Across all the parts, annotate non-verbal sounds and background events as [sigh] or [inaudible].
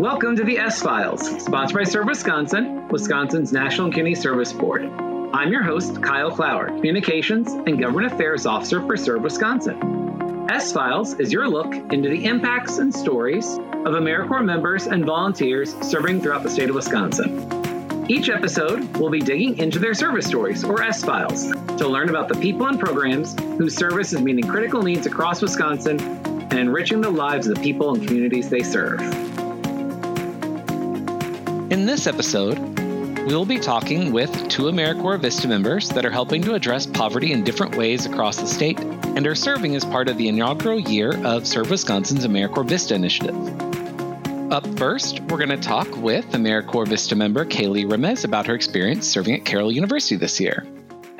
Welcome to the S Files, sponsored by Serve Wisconsin, Wisconsin's National Community Service Board. I'm your host, Kyle Clower, Communications and Government Affairs Officer for Serve Wisconsin. S Files is your look into the impacts and stories of AmeriCorps members and volunteers serving throughout the state of Wisconsin. Each episode will be digging into their service stories, or S Files, to learn about the people and programs whose service is meeting critical needs across Wisconsin and enriching the lives of the people and communities they serve. In this episode, we will be talking with two AmeriCorps Vista members that are helping to address poverty in different ways across the state and are serving as part of the inaugural year of Serve Wisconsin's AmeriCorps Vista initiative. Up first, we're going to talk with AmeriCorps Vista member Kailee Remez about her experience serving at Carroll University this year.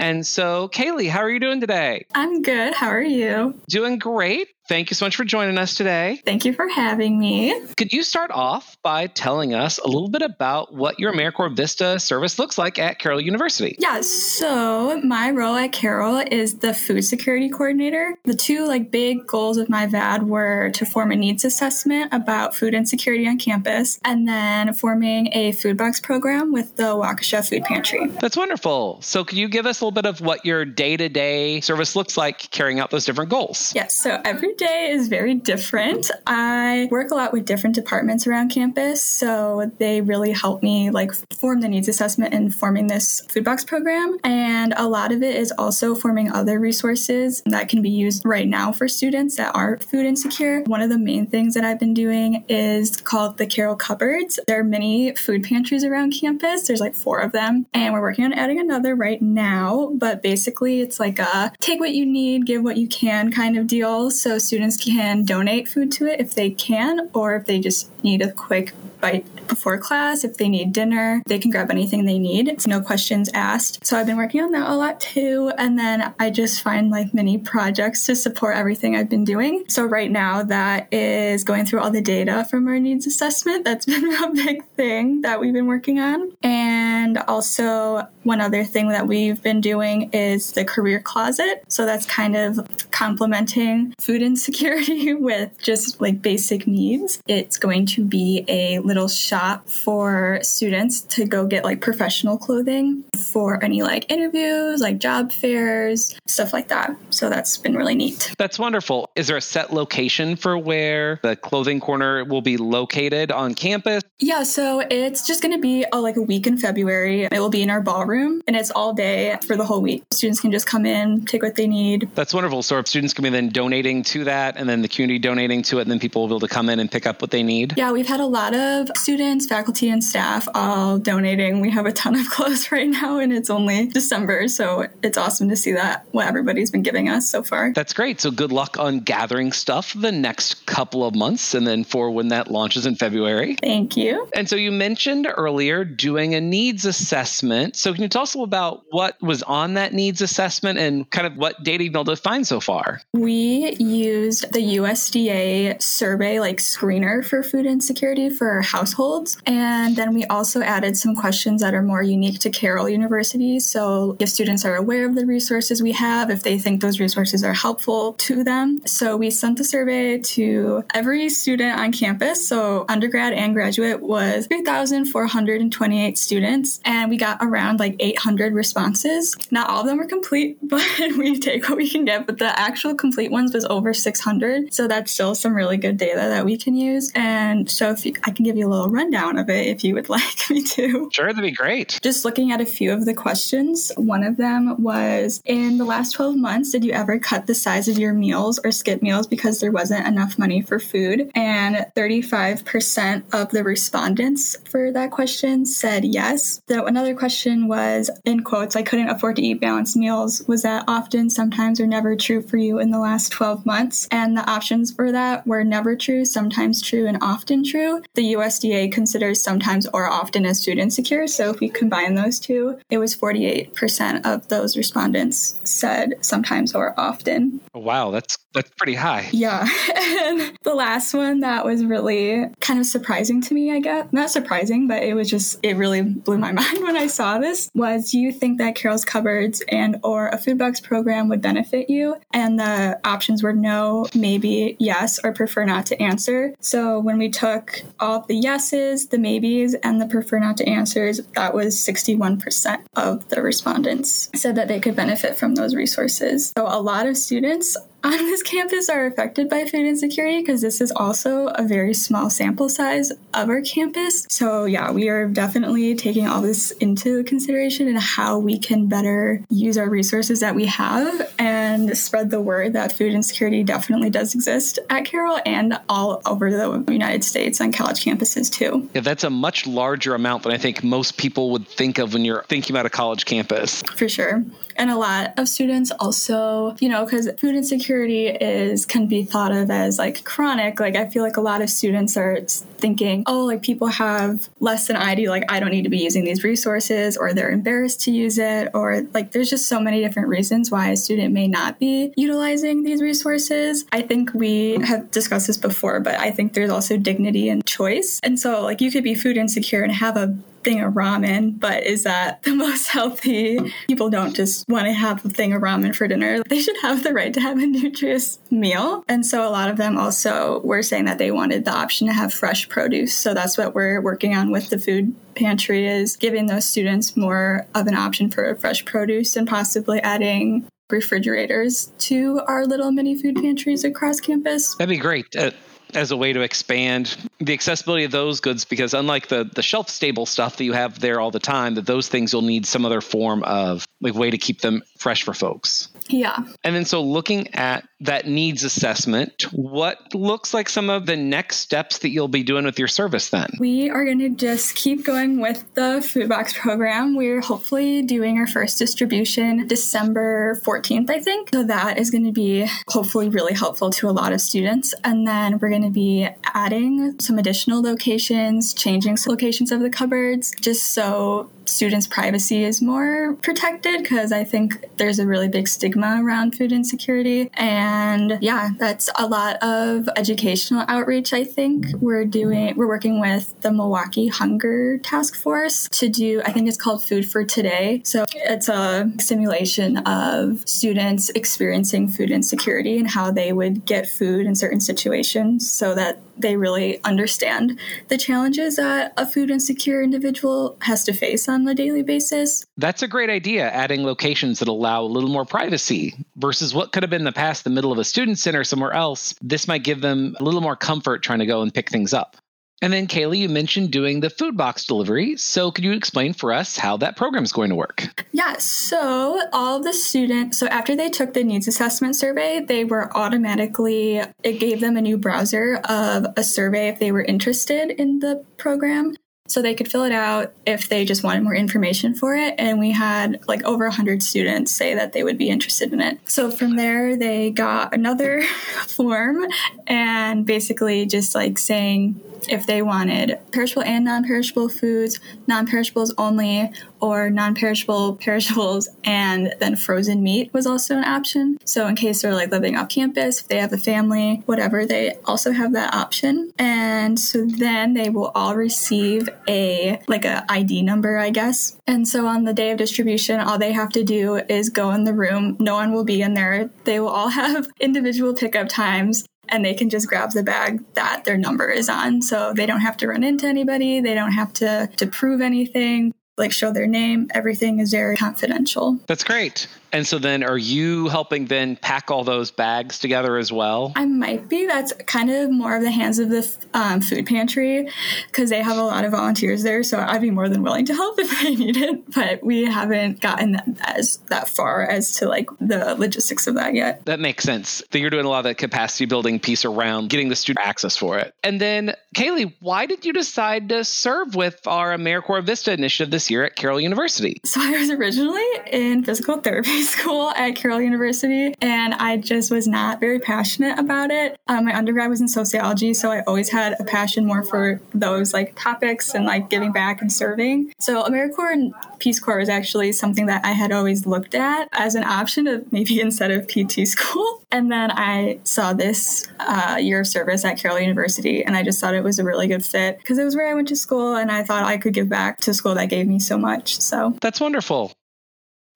And so, Kailee, how are you doing today? I'm good. How are you? Doing great. Thank you so much for joining us today. Thank you for having me. Could you start off by telling us a little bit about what your AmeriCorps Vista service looks like at Carroll University? Yeah, so my role at Carroll is the food security coordinator. The two like big goals of my VAD were to form a needs assessment about food insecurity on campus and then forming a food box program with the Waukesha Food Pantry. That's wonderful. So could you give us a little bit of what your day-to-day service looks like carrying out those different goals? Yes, so every day is very different. I work a lot with different departments around campus, so they really help me like form the needs assessment and forming this food box program. And a lot of it is also forming other resources that can be used right now for students that are food insecure. One of the main things that I've been doing is called the Carroll Cupboards. There are many food pantries around campus. There's like four of them, and we're working on adding another right now. But basically, it's like a take what you need, give what you can kind of deal. So students can donate food to it if they can, or if they just need a quick bite before class. If they need dinner, they can grab anything they need. It's no questions asked. So I've been working on that a lot too. And then I just find like many projects to support everything I've been doing. So right now that is going through all the data from our needs assessment. That's [laughs] been a big thing that we've been working on. And also one other thing that we've been doing is the career closet. So that's kind of complementing food [laughs] insecurity with just like basic needs. It's going to be a little shop for students to go get like professional clothing for any like interviews, like job fairs, stuff like that. So that's been really neat. That's wonderful. Is there a set location for where the clothing corner will be located on campus? Yeah, so it's just going to be a, like a week in February. It will be in our ballroom and it's all day for the whole week. Students can just come in, take what they need. That's wonderful. So, if students can be then donating to that and then the community donating to it, and then people will be able to come in and pick up what they need? Yeah, we've had a lot of students, faculty, and staff all donating. We have a ton of [laughs] clothes right now, and it's only December. So, it's awesome to see that what everybody's been giving us so far. That's great. So, good luck on gathering stuff the next couple of months and then for when that launches in February. Thank you. And so, you mentioned earlier doing a needs assessment. So, can you tell us a little about what was on that needs assessment and kind of what data you've been able to find so far? We used the USDA survey like screener for food insecurity for households. And then we also added some questions that are more unique to Carroll University. So if students are aware of the resources we have, if they think those resources are helpful to them. So we sent the survey to every student on campus. So undergrad and graduate was 3,428 students. And we got around like 800 responses. Not all of them were complete, [laughs] but we take what we can get. But the actual complete ones was over 600. So that's still some really good data that we can use. And so if you, I can give you a little rundown of it if you would [laughs] like me to. Sure, that'd be great. Just looking at a few of the questions, one of them was In the last 12 months, did you ever cut the size of your meals or skip meals because there wasn't enough money for food? And 35% of the respondents for that question said yes. So another question was in quotes, I couldn't afford to eat balanced meals. Was that often, sometimes, or never true for you in the last 12 months? And the options for that were never true, sometimes true, and often true. The USDA considers sometimes or often as food insecure. So if we combine those two, it was 48% of those respondents said sometimes or often. Wow, that's That's pretty high. Yeah. [laughs] and the last one that was really kind of surprising to me, I guess. Not surprising, but it was just, it really blew my [laughs] mind when I saw this was do you think that Carroll's Cupboards and or a food box program would benefit you? And the options were no, maybe, yes, or prefer not to answer. So when we took all the yeses, the maybes, and the prefer not to answers, that was 61% of the respondents said that they could benefit from those resources. So a lot of students on this campus are affected by food insecurity because this is also a very small sample size of our campus. So, yeah, we are definitely taking all this into consideration and how we can better use our resources that we have and spread the word that food insecurity definitely does exist at Carroll and all over the United States on college campuses, too. Yeah, that's a much larger amount than I think most people would think of when you're thinking about a college campus. For sure. And a lot of students also, you know, because food insecurity is can be thought of as like chronic. Like I feel like a lot of students are thinking, oh, like people have less than I do. Like I don't need to be using these resources, or they're embarrassed to use it, or like there's just so many different reasons why a student may not be utilizing these resources. I think we have discussed this before, but I think there's also dignity and choice. And so like you could be food insecure and have a thing of ramen, but is that [laughs] the most healthy? People don't just want to have a thing of ramen for dinner. They should have the right to have a [laughs] nutritious meal. And so a lot of them also were saying that they wanted the option to have fresh produce. So that's what we're working on with the food pantry is giving those students more of an option for fresh produce and possibly adding refrigerators to our little mini food pantries across campus. That'd be great. Uh, as a way to expand the accessibility of those goods because unlike the the shelf stable stuff that you have there all the time that those things you'll need some other form of like way to keep them fresh for folks. Yeah. And then so looking at that needs assessment what looks like some of the next steps that you'll be doing with your service then? We are going to just keep going with the food box program. We're hopefully doing our first distribution december 14th i think. So that is going to be hopefully really helpful to a lot of students. And then we're going to be adding some additional locations changing locations of the cupboards just so students' privacy is more protected because I think there's a really big stigma around food insecurity. And yeah, that's a lot of educational outreach, I think. We're doing, we're working with the Milwaukee Hunger Task Force to do, I think it's called Food for Today. So it's a simulation of students experiencing food insecurity and how they would get food in certain situations so that they really understand the challenges that a food insecure individual has to face on a daily basis. That's a great idea, adding locations that allow a little more privacy versus what could have been the past, the middle of a student center somewhere else. This might give them a little more comfort trying to go and pick things up. And then, Kailee, you mentioned doing the food box delivery. So, could you explain for us how that program is going to work? Yeah. So, all of the students, so after they took the needs assessment survey, they were automatically, it gave them a new browser of a survey if they were interested in the program. So they could fill it out if they just wanted more information for it. And we had like over 100 students say that they would be interested in it. So from there, they got another [laughs] form and basically just like saying, if they wanted perishable and non perishable foods, non perishables only, or non perishable, [laughs] perishables, and then frozen meat was also an option. So, in case they're like living off campus, if they have a family, whatever, they also have that option. And so then they will all receive a like a ID number, I guess. And so on the day of distribution, all they have to do is go in the room. No one will be in there. They will all [laughs] have individual pickup times and they can just grab the bag that their number is on. So they don't have to run into anybody. They don't have to, to prove anything, like show their name. Everything is very confidential. That's great. And so then are you helping then pack all those bags together as well? I might be. That's kind of more of the hands of the um, food pantry because they have a lot of volunteers there. So I'd be more than willing to help [laughs] if I need it. But we haven't gotten that, as that far as to like the logistics of that yet. That makes sense. So you're doing a lot of that capacity building piece around getting the student access for it. And then Kailee, why did you decide to serve with our AmeriCorps Vista initiative this year at Carroll University? So I was originally in physical therapy high school at Carroll University, and I just was not very passionate about it. Um, my undergrad was in sociology, so I always had a passion more for those like topics and like giving back and serving. So AmeriCorps and Peace Corps was actually something that I had always looked at as an option of maybe [laughs] instead of PT school. And then I saw this uh, year of service at Carroll University, and I just thought it was a really good fit because it was where I went to school, and I thought I could give back to school that gave me so much. So that's wonderful.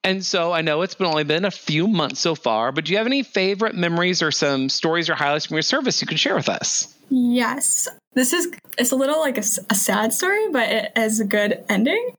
And so I know it's been only been a few months so far, but do you have any favorite memories or some stories or highlights from your service you can share with us? Yes. This is it's a little like a, a sad story, but it has a good ending.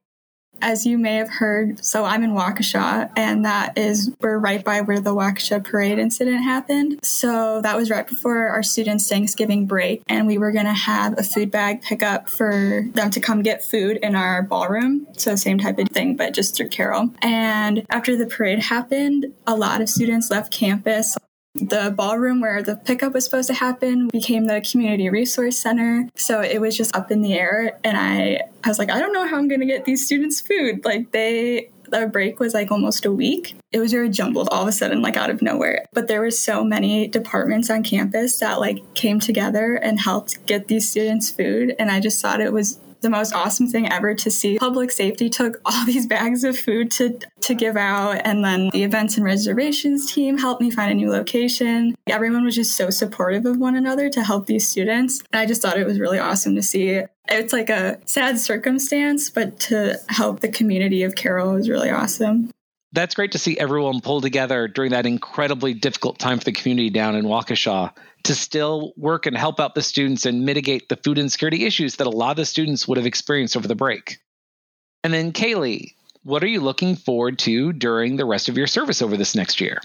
As you may have heard, so I'm in Waukesha, and that is we're right by where the Waukesha parade incident happened. So that was right before our students' Thanksgiving break, and we were to have a food bag pickup for them to come get food in our ballroom. So same type of thing, but just through Carroll. And after the parade happened, a lot of students left campus the ballroom where the pickup was supposed to happen became the community resource center. So it was just up in the air. And I, I was like, I don't know how I'm going to get these students food. Like they, our break was like almost a week. It was very jumbled all of a sudden, like out of nowhere. But there were so many departments on campus that like came together and helped get these students food. And I just thought it was the most awesome thing ever to see. Public safety took [laughs] all these bags of food to to give out and then the events and reservations team helped me find a new location. Everyone was just so supportive of one another to help these students. And I just thought it was really awesome to see. It's like a sad circumstance, but to help the community of Carroll was really awesome that's great to see everyone pull together during that incredibly difficult time for the community down in Waukesha to still work and help out the students and mitigate the food insecurity issues that a lot of the students would have experienced over the break. And then, Kailee, what are you looking forward to during the rest of your service over this next year?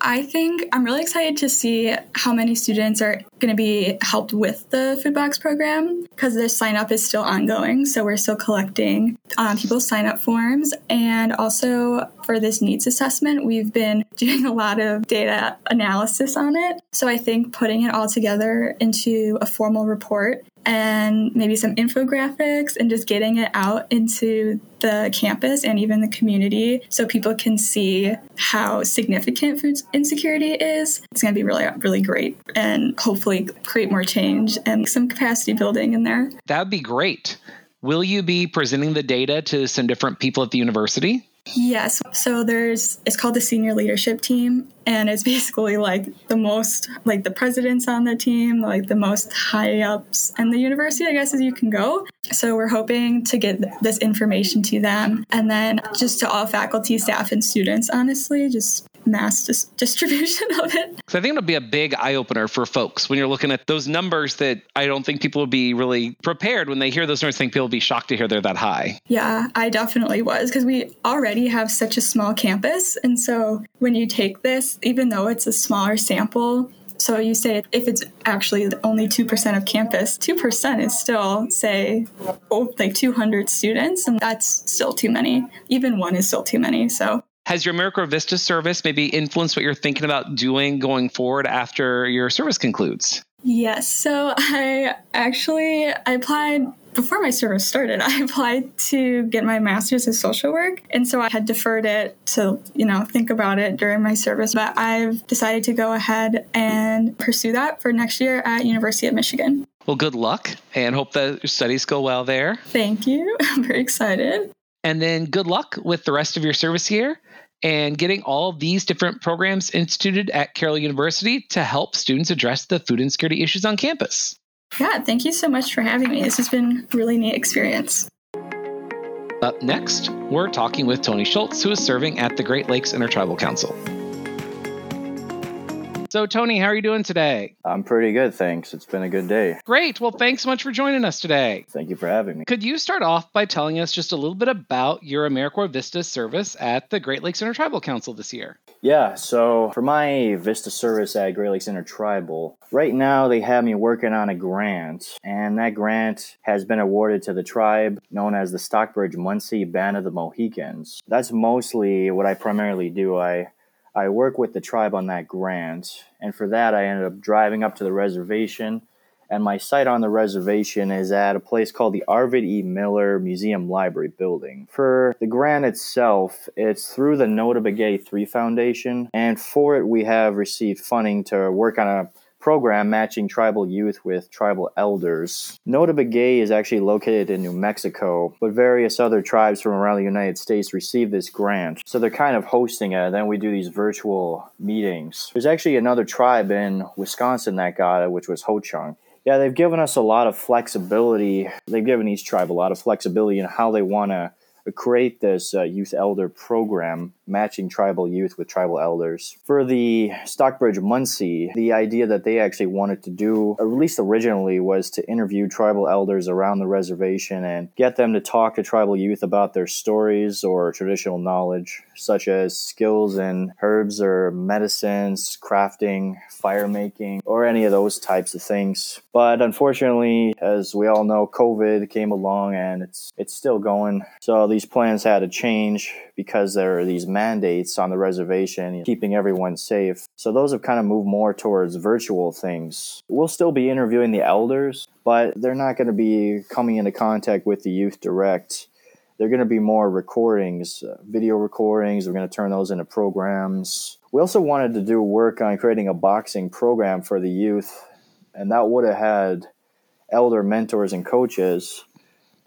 I think I'm really excited to see how many students are going to be helped with the food box program because the sign up is still ongoing. So we're still collecting um, people's sign up forms. And also for this needs assessment, we've been [laughs] doing a lot of data analysis on it. So I think putting it all together into a formal report and maybe some infographics and just getting it out into the campus and even the community so people can see how significant food insecurity is. It's going to be really, really great and hopefully create more change and some capacity building in there. That would be great. Will you be presenting the data to some different people at the university? Yes. So there's, it's called the senior leadership team. And it's [laughs] basically like the most, like the presidents on the team, like the most high ups in the university, I guess, as you can go. So we're hoping to get this information to them. And then just to all faculty, staff, and students, honestly, just mass dis- distribution [laughs] of it. So I think it'll be a big eye opener for folks when you're looking at those numbers that I don't think people will be really prepared when they hear those numbers. I think people will be shocked to hear they're that high. Yeah, I definitely was because we already have such a small campus. And so when you take this, even though it's a smaller sample, so you say if it's actually only 2% of campus, 2% is still, say, oh, like 200 students, and that's still too many. Even one is still too many. So has your AmeriCorps Vista service maybe influenced what you're thinking about doing going forward after your service concludes? Yes. So I actually I applied before my service started. [laughs] I applied to get my master's in social work, and so I had deferred it to you know think about it during my service. But I've decided to go ahead and pursue that for next year at University of Michigan. Well, good luck, and hope that your studies go well there. Thank you. [laughs] I'm very excited. And then good luck with the rest of your service year and getting all these different programs instituted at Carroll University to help students address the food insecurity issues on campus. Yeah, thank you so much for having me. This has been a really neat experience. Up next, we're talking with Tony Schultz, who is serving at the Great Lakes Intertribal Council. So, Tony, how are you doing today? I'm pretty good, thanks. It's been a good day. Great. Well, thanks so much for joining us today. Thank you for having me. Could you start off by telling us just a little bit about your AmeriCorps Vista service at the Great Lakes Intertribal Council this year? Yeah, so for my Vista service at Great Lakes Intertribal, right now they have me working on a grant, and that grant has been awarded to the tribe known as the Stockbridge Munsee Band of the Mohicans. That's mostly what I primarily do. I I work with the tribe on that grant, and for that, I ended up driving up to the reservation And my site on the reservation is at a place called the Arvid E. Miller Museum Library Building. For the grant itself, it's through the Notah Begay 3 Foundation, and for it, we have received funding to work on a program matching tribal youth with tribal elders. Notah Begay is actually located in New Mexico, but various other tribes from around the United States receive this grant. So they're kind of hosting it, and then we do these virtual meetings. There's actually another tribe in Wisconsin that got it, which was Ho Chunk. Yeah, they've given us a lot of flexibility. They've given each tribe a lot of flexibility in how they want to create this uh, youth elder program matching tribal youth with tribal elders. For the Stockbridge Munsee, the idea that they actually wanted to do, at least originally, was to interview tribal elders around the reservation and get them to talk to tribal youth about their stories or traditional knowledge, such as skills in herbs or medicines, crafting, fire making, or any of those types of things. But unfortunately, as we all know, COVID came along and it's it's still going. So these plans had to change because there are these mandates on the reservation keeping everyone safe. So those have kind of moved more towards virtual things. We'll still be interviewing the elders, but they're not going to be coming into contact with the youth direct. They're going to be more recordings, uh, video recordings. We're going to turn those into programs. We also wanted to do work on creating a boxing program for the youth, and that would have had elder mentors and coaches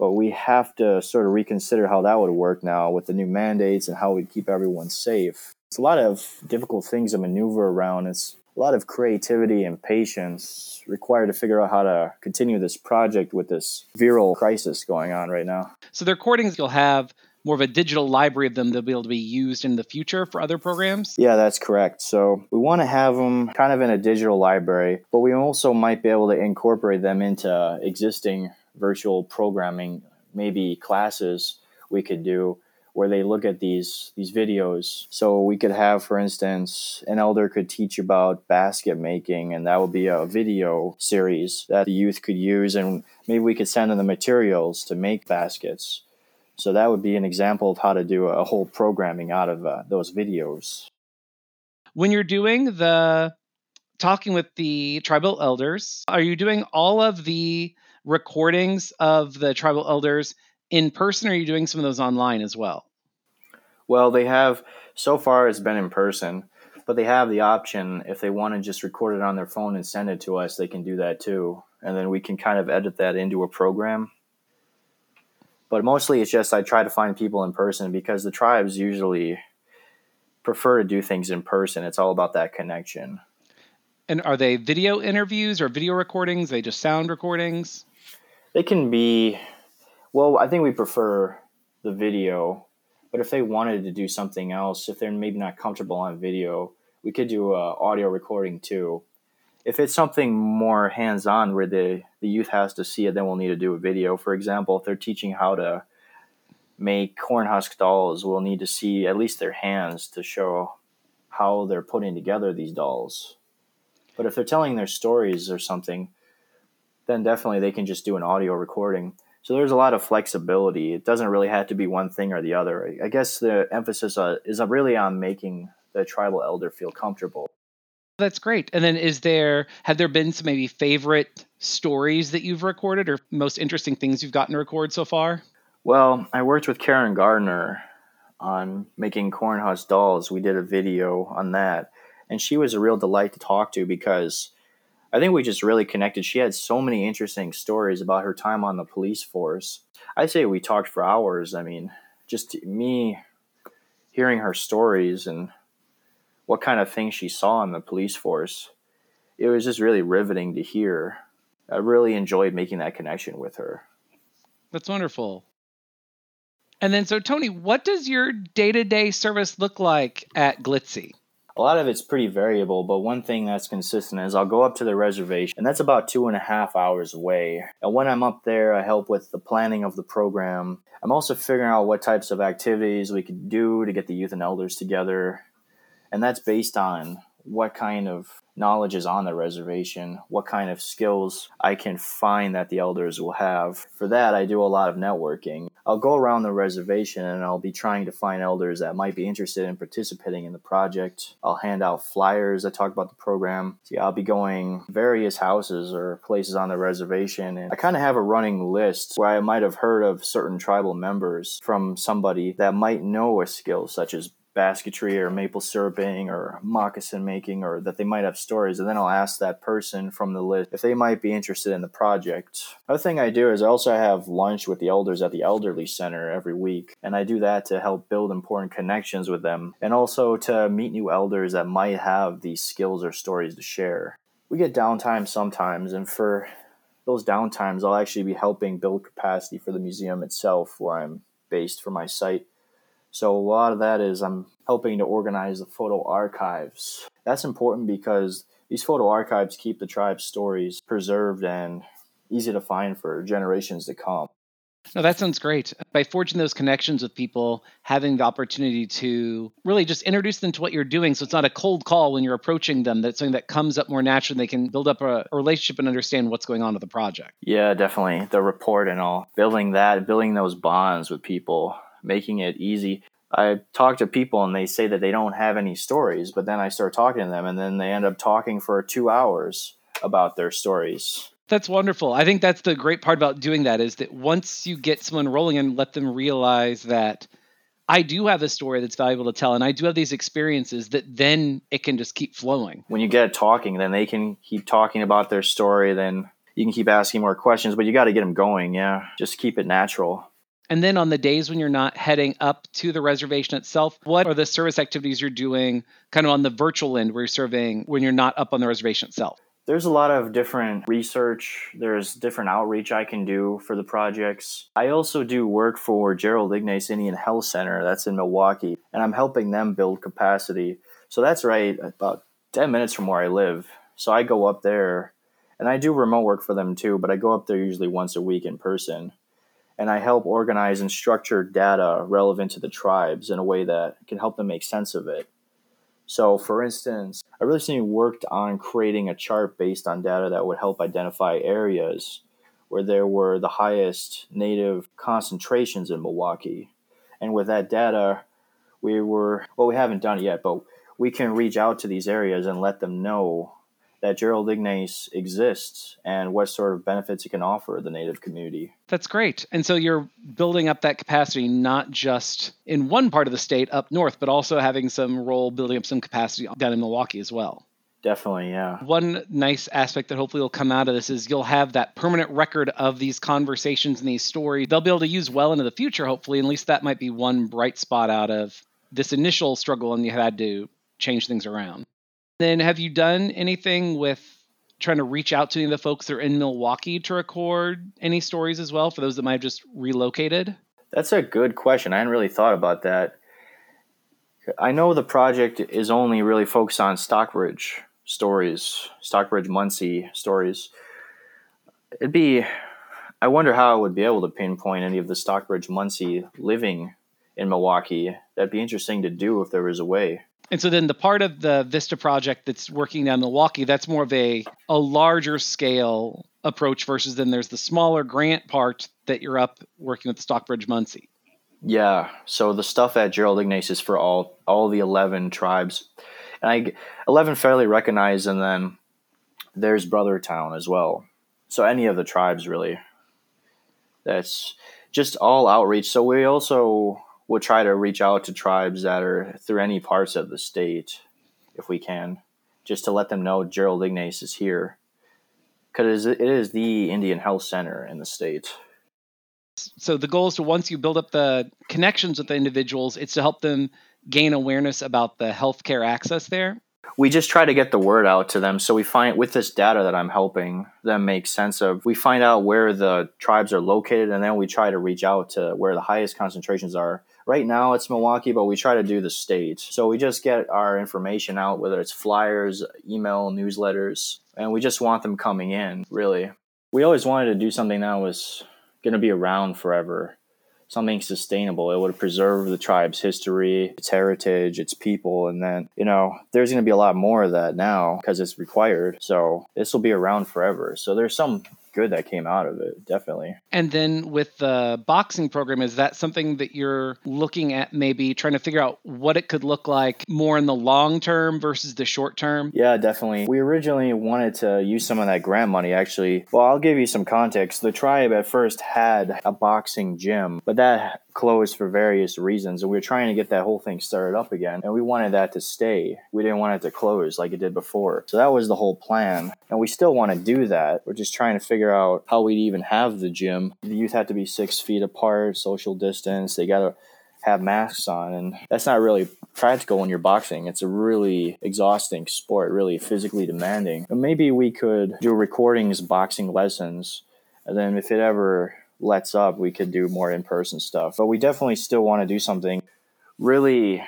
but we have to sort of reconsider how that would work now with the new mandates and how we keep everyone safe. It's a lot of difficult things to maneuver around. It's a lot of creativity and patience required to figure out how to continue this project with this viral crisis going on right now. So the recordings you'll have more of a digital library of them that'll be able to be used in the future for other programs? Yeah, that's correct. So we want to have them kind of in a digital library, but we also might be able to incorporate them into existing virtual programming, maybe classes we could do where they look at these these videos. So we could have, for instance, an elder could teach about basket making, and that would be a video series that the youth could use, and maybe we could send them the materials to make baskets. So that would be an example of how to do a whole programming out of uh, those videos. When you're doing the talking with the tribal elders, are you doing all of the recordings of the tribal elders in person, or are you doing some of those online as well? Well, they have so far it's been in person, but they have the option if they want to just record it on their phone and send it to us, they can do that too. And then we can kind of edit that into a program. But mostly it's just I try to find people in person because the tribes usually prefer to do things in person. It's all about that connection. And are they video interviews or video recordings? Are they just sound recordings? They can be, well, I think we prefer the video, but if they wanted to do something else, if they're maybe not comfortable on video, we could do a audio recording too. If it's something more hands on where the, the youth has to see it, then we'll need to do a video. For example, if they're teaching how to make corn husk dolls, we'll need to see at least their hands to show how they're putting together these dolls. But if they're telling their stories or something, then definitely they can just do an audio recording. So there's a lot of flexibility. It doesn't really have to be one thing or the other. I guess the emphasis uh, is really on making the tribal elder feel comfortable. That's great. And then is there have there been some maybe favorite stories that you've recorded or most interesting things you've gotten to record so far? Well, I worked with Karen Gardner on making corn husk dolls. We did a video on that, and she was a real delight to talk to because I think we just really connected. She had so many interesting stories about her time on the police force. I'd say we talked for hours. I mean, just me hearing her stories and what kind of things she saw in the police force. It was just really riveting to hear. I really enjoyed making that connection with her. That's wonderful. And then, so Tony, what does your day to day service look like at GLITC? A lot of it's pretty variable, but one thing that's consistent is I'll go up to the reservation, and that's about two and a half hours away. And when I'm up there, I help with the planning of the program. I'm also figuring out what types of activities we could do to get the youth and elders together. And that's based on what kind of knowledge is on the reservation, what kind of skills I can find that the elders will have. For that, I do a lot of networking. I'll go around the reservation and I'll be trying to find elders that might be interested in participating in the project. I'll hand out flyers that talk about the program. See, I'll be going various houses or places on the reservation and I kind of have a running list where I might have heard of certain tribal members from somebody that might know a skill such as basketry or maple syruping or moccasin making or that they might have stories and then I'll ask that person from the list if they might be interested in the project. Other thing I do is I also have lunch with the elders at the elderly center every week and I do that to help build important connections with them and also to meet new elders that might have these skills or stories to share. We get downtime sometimes and for those downtimes I'll actually be helping build capacity for the museum itself where I'm based for my site so a lot of that is I'm helping to organize the photo archives. That's important because these photo archives keep the tribe's stories preserved and easy to find for generations to come. No, that sounds great. By forging those connections with people, having the opportunity to really just introduce them to what you're doing. So it's not a cold call when you're approaching them. That's something that comes up more naturally. They can build up a, a relationship and understand what's going on with the project. Yeah, definitely. The report and all. Building that, building those bonds with people making it easy. I talk to people and they say that they don't have any stories, but then I start talking to them and then they end up talking for two hours about their stories. That's wonderful. I think that's the great part about doing that is that once you get someone rolling and let them realize that I do have a story that's valuable to tell and I do have these experiences that then it can just keep flowing. When you get talking, then they can keep talking about their story, then you can keep asking more questions, but you got to get them going, yeah. Just keep it natural. And then on the days when you're not heading up to the reservation itself, what are the service activities you're doing kind of on the virtual end where you're serving when you're not up on the reservation itself? There's a lot of different research. There's different outreach I can do for the projects. I also do work for Gerald Ignace Indian Health Center that's in Milwaukee, and I'm helping them build capacity. So that's right about 10 minutes from where I live. So I go up there and I do remote work for them too, but I go up there usually once a week in person and I help organize and structure data relevant to the tribes in a way that can help them make sense of it. So, for instance, I recently worked on creating a chart based on data that would help identify areas where there were the highest native concentrations in Milwaukee. And with that data, we were, well, we haven't done it yet, but we can reach out to these areas and let them know that Gerald Ignace exists and what sort of benefits it can offer the native community. That's great. And so you're building up that capacity not just in one part of the state up north, but also having some role building up some capacity down in Milwaukee as well. Definitely, yeah. One nice aspect that hopefully will come out of this is you'll have that permanent record of these conversations and these stories they'll be able to use well into the future, hopefully. At least that might be one bright spot out of this initial struggle and you had to change things around. Then have you done anything with trying to reach out to any of the folks that are in Milwaukee to record any stories as well for those that might have just relocated? That's a good question. I hadn't really thought about that. I know the project is only really focused on Stockbridge stories, Stockbridge Munsee stories. It'd be, I wonder how I would be able to pinpoint any of the Stockbridge Munsee living in Milwaukee. That'd be interesting to do if there was a way. And so then the part of the Vista project that's working down Milwaukee, that's more of a a larger scale approach versus then there's the smaller grant part that you're up working with the Stockbridge Munsee. Yeah. So the stuff at Gerald Ignace is for all all the eleven tribes. And I eleven fairly recognized and then there's Brothertown as well. So any of the tribes really. That's just all outreach. So we also we'll try to reach out to tribes that are through any parts of the state if we can, just to let them know Gerald Ignace is here. Because it is the Indian Health Center in the state. So the goal is to once you build up the connections with the individuals, it's to help them gain awareness about the healthcare access there. We just try to get the word out to them. So we find with this data that I'm helping them make sense of, we find out where the tribes are located and then we try to reach out to where the highest concentrations are Right now it's Milwaukee, but we try to do the state. So we just get our information out, whether it's flyers, email, newsletters, and we just want them coming in, really. We always wanted to do something that was going to be around forever. something sustainable. It would preserve the tribe's history, its heritage, its people, and then, you know, there's going to be a lot more of that now because it's required. So this will be around forever. So there's some good that came out of it, definitely. And then with the boxing program, is that something that you're looking at maybe trying to figure out what it could look like more in the long term versus the short term? Yeah, definitely. We originally wanted to use some of that grant money actually. Well, I'll give you some context. The tribe at first had a boxing gym, but that closed for various reasons and we were trying to get that whole thing started up again and we wanted that to stay. We didn't want it to close like it did before. So that was the whole plan and we still want to do that. We're just trying to figure out how we'd even have the gym. The youth have to be six feet apart social distance they got to have masks on and that's not really practical when you're boxing. It's a really exhausting sport really physically demanding. But maybe we could do recordings boxing lessons and then if it ever lets up, we could do more in person stuff. But we definitely still want to do something really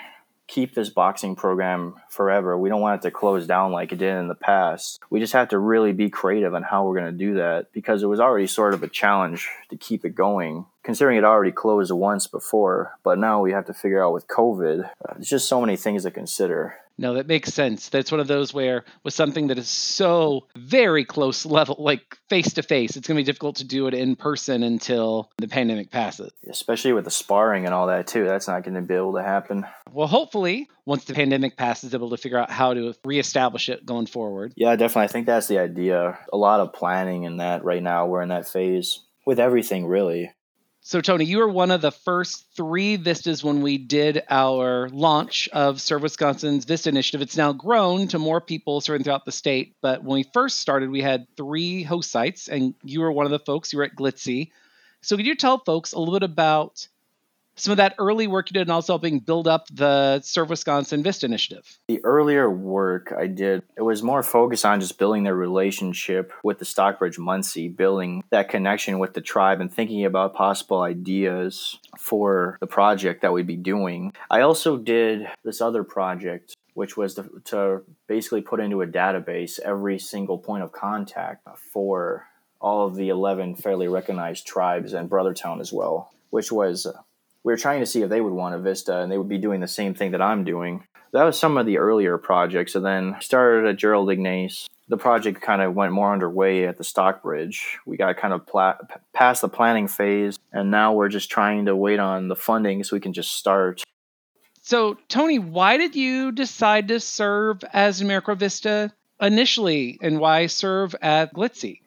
keep this boxing program forever. We don't want it to close down like it did in the past. We just have to really be creative on how we're going to do that because it was already sort of a challenge to keep it going, considering it already closed once before. But now we have to figure out with COVID. Uh, there's just so many things to consider. No, that makes sense. That's one of those where with something that is so very close [laughs] level, like face to face, it's going to be difficult to do it in person until the pandemic passes. Especially with the sparring and all that too. That's not going to be able to happen. Well, hopefully, once the pandemic passes, able to figure out how to reestablish it going forward. Yeah, definitely. I think that's the idea. A lot of planning in that right now. We're in that phase with everything, really. So, Tony, you were one of the first three Vistas when we did our launch of Serve Wisconsin's Vista Initiative. It's now grown to more people serving throughout the state. But when we first started, we had three host sites, and you were one of the folks. You were at GLITC. So, could you tell folks a little bit about some of that early work you did and also helping build up the Serve Wisconsin Vista initiative? The earlier work I did, it was more focused on just building their relationship with the Stockbridge Munsee, building that connection with the tribe and thinking about possible ideas for the project that we'd be doing. I also did this other project which was to, to basically put into a database every single point of contact for all of the 11 fairly recognized tribes and Brothertown as well, which was we were trying to see if they would want a Vista and they would be doing the same thing that I'm doing. That was some of the earlier projects. And then started at Gerald Ignace. The project kind of went more underway at the Stockbridge. We got kind of pla- past the planning phase, and now we're just trying to wait on the funding so we can just start. So, Tony, why did you decide to serve as AmeriCorps Vista initially, and why serve at GLITC?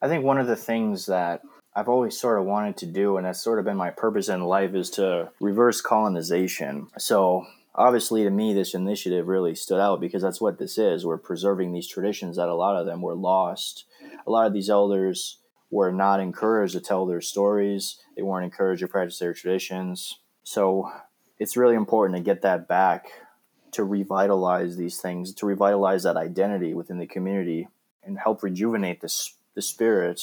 I think one of the things that I've always sort of wanted to do, and that's sort of been my purpose in life, is to reverse colonization. So, obviously, to me, this initiative really stood out because that's what this is. We're preserving these traditions that a lot of them were lost. A lot of these elders were not encouraged to tell their stories, they weren't encouraged to practice their traditions. So, it's really important to get that back to revitalize these things, to revitalize that identity within the community and help rejuvenate this, the spirit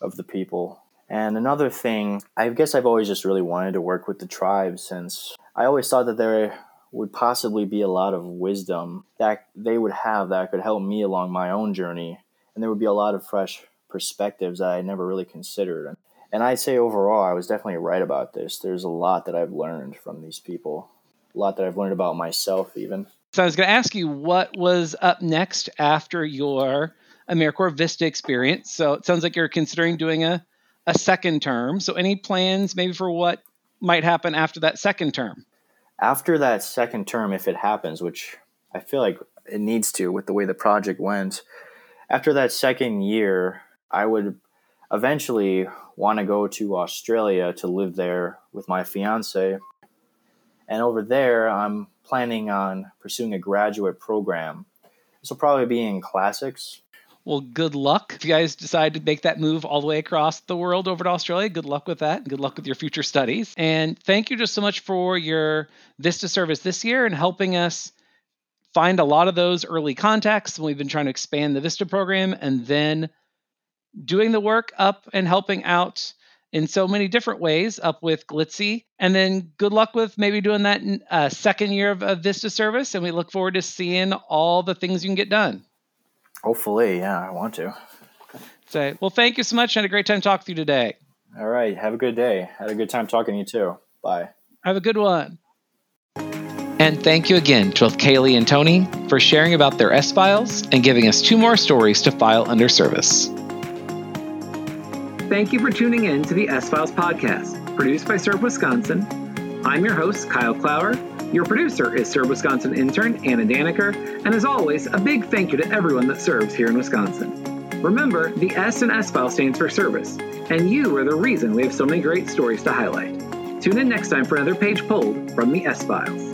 of the people. And another thing, I guess I've always just really wanted to work with the tribe since I always thought that there would possibly be a lot of wisdom that they would have that could help me along my own journey. And there would be a lot of fresh perspectives that I never really considered. And I'd say overall, I was definitely right about this. There's a lot that I've learned from these people, a lot that I've learned about myself, even. So I was going to ask you what was up next after your AmeriCorps Vista experience. So it sounds like you're considering doing a, a second term. So any plans maybe for what might happen after that second term? After that second term, if it happens, which I feel like it needs to with the way the project went, after that second year, I would eventually want to go to Australia to live there with my fiance. And over there, I'm planning on pursuing a graduate program. This will probably be in classics, well, good luck. If you guys decide to make that move all the way across the world over to Australia, good luck with that. Good luck with your future studies. And thank you just so much for your Vista service this year and helping us find a lot of those early contacts. We've been trying to expand the Vista program and then doing the work up and helping out in so many different ways up with GLITC. And then good luck with maybe doing that uh, second year of, of Vista service. And we look forward to seeing all the things you can get done. Hopefully, yeah, I want to. Say, well, thank you so much. I had a great time talking to you today. All right. Have a good day. Had a good time talking to you too. Bye. Have a good one. And thank you again to both Kailee and Tony for sharing about their S files and giving us two more stories to file under service. Thank you for tuning in to the S Files podcast, produced by Serve Wisconsin. I'm your host, Kyle Clower. Your producer is Serve Wisconsin intern Anna Daniker, and as always, a big thank you to everyone that serves here in Wisconsin. Remember, the S in S File stands for service, and you are the reason we have so many great stories to highlight. Tune in next time for another page pulled from the S Files.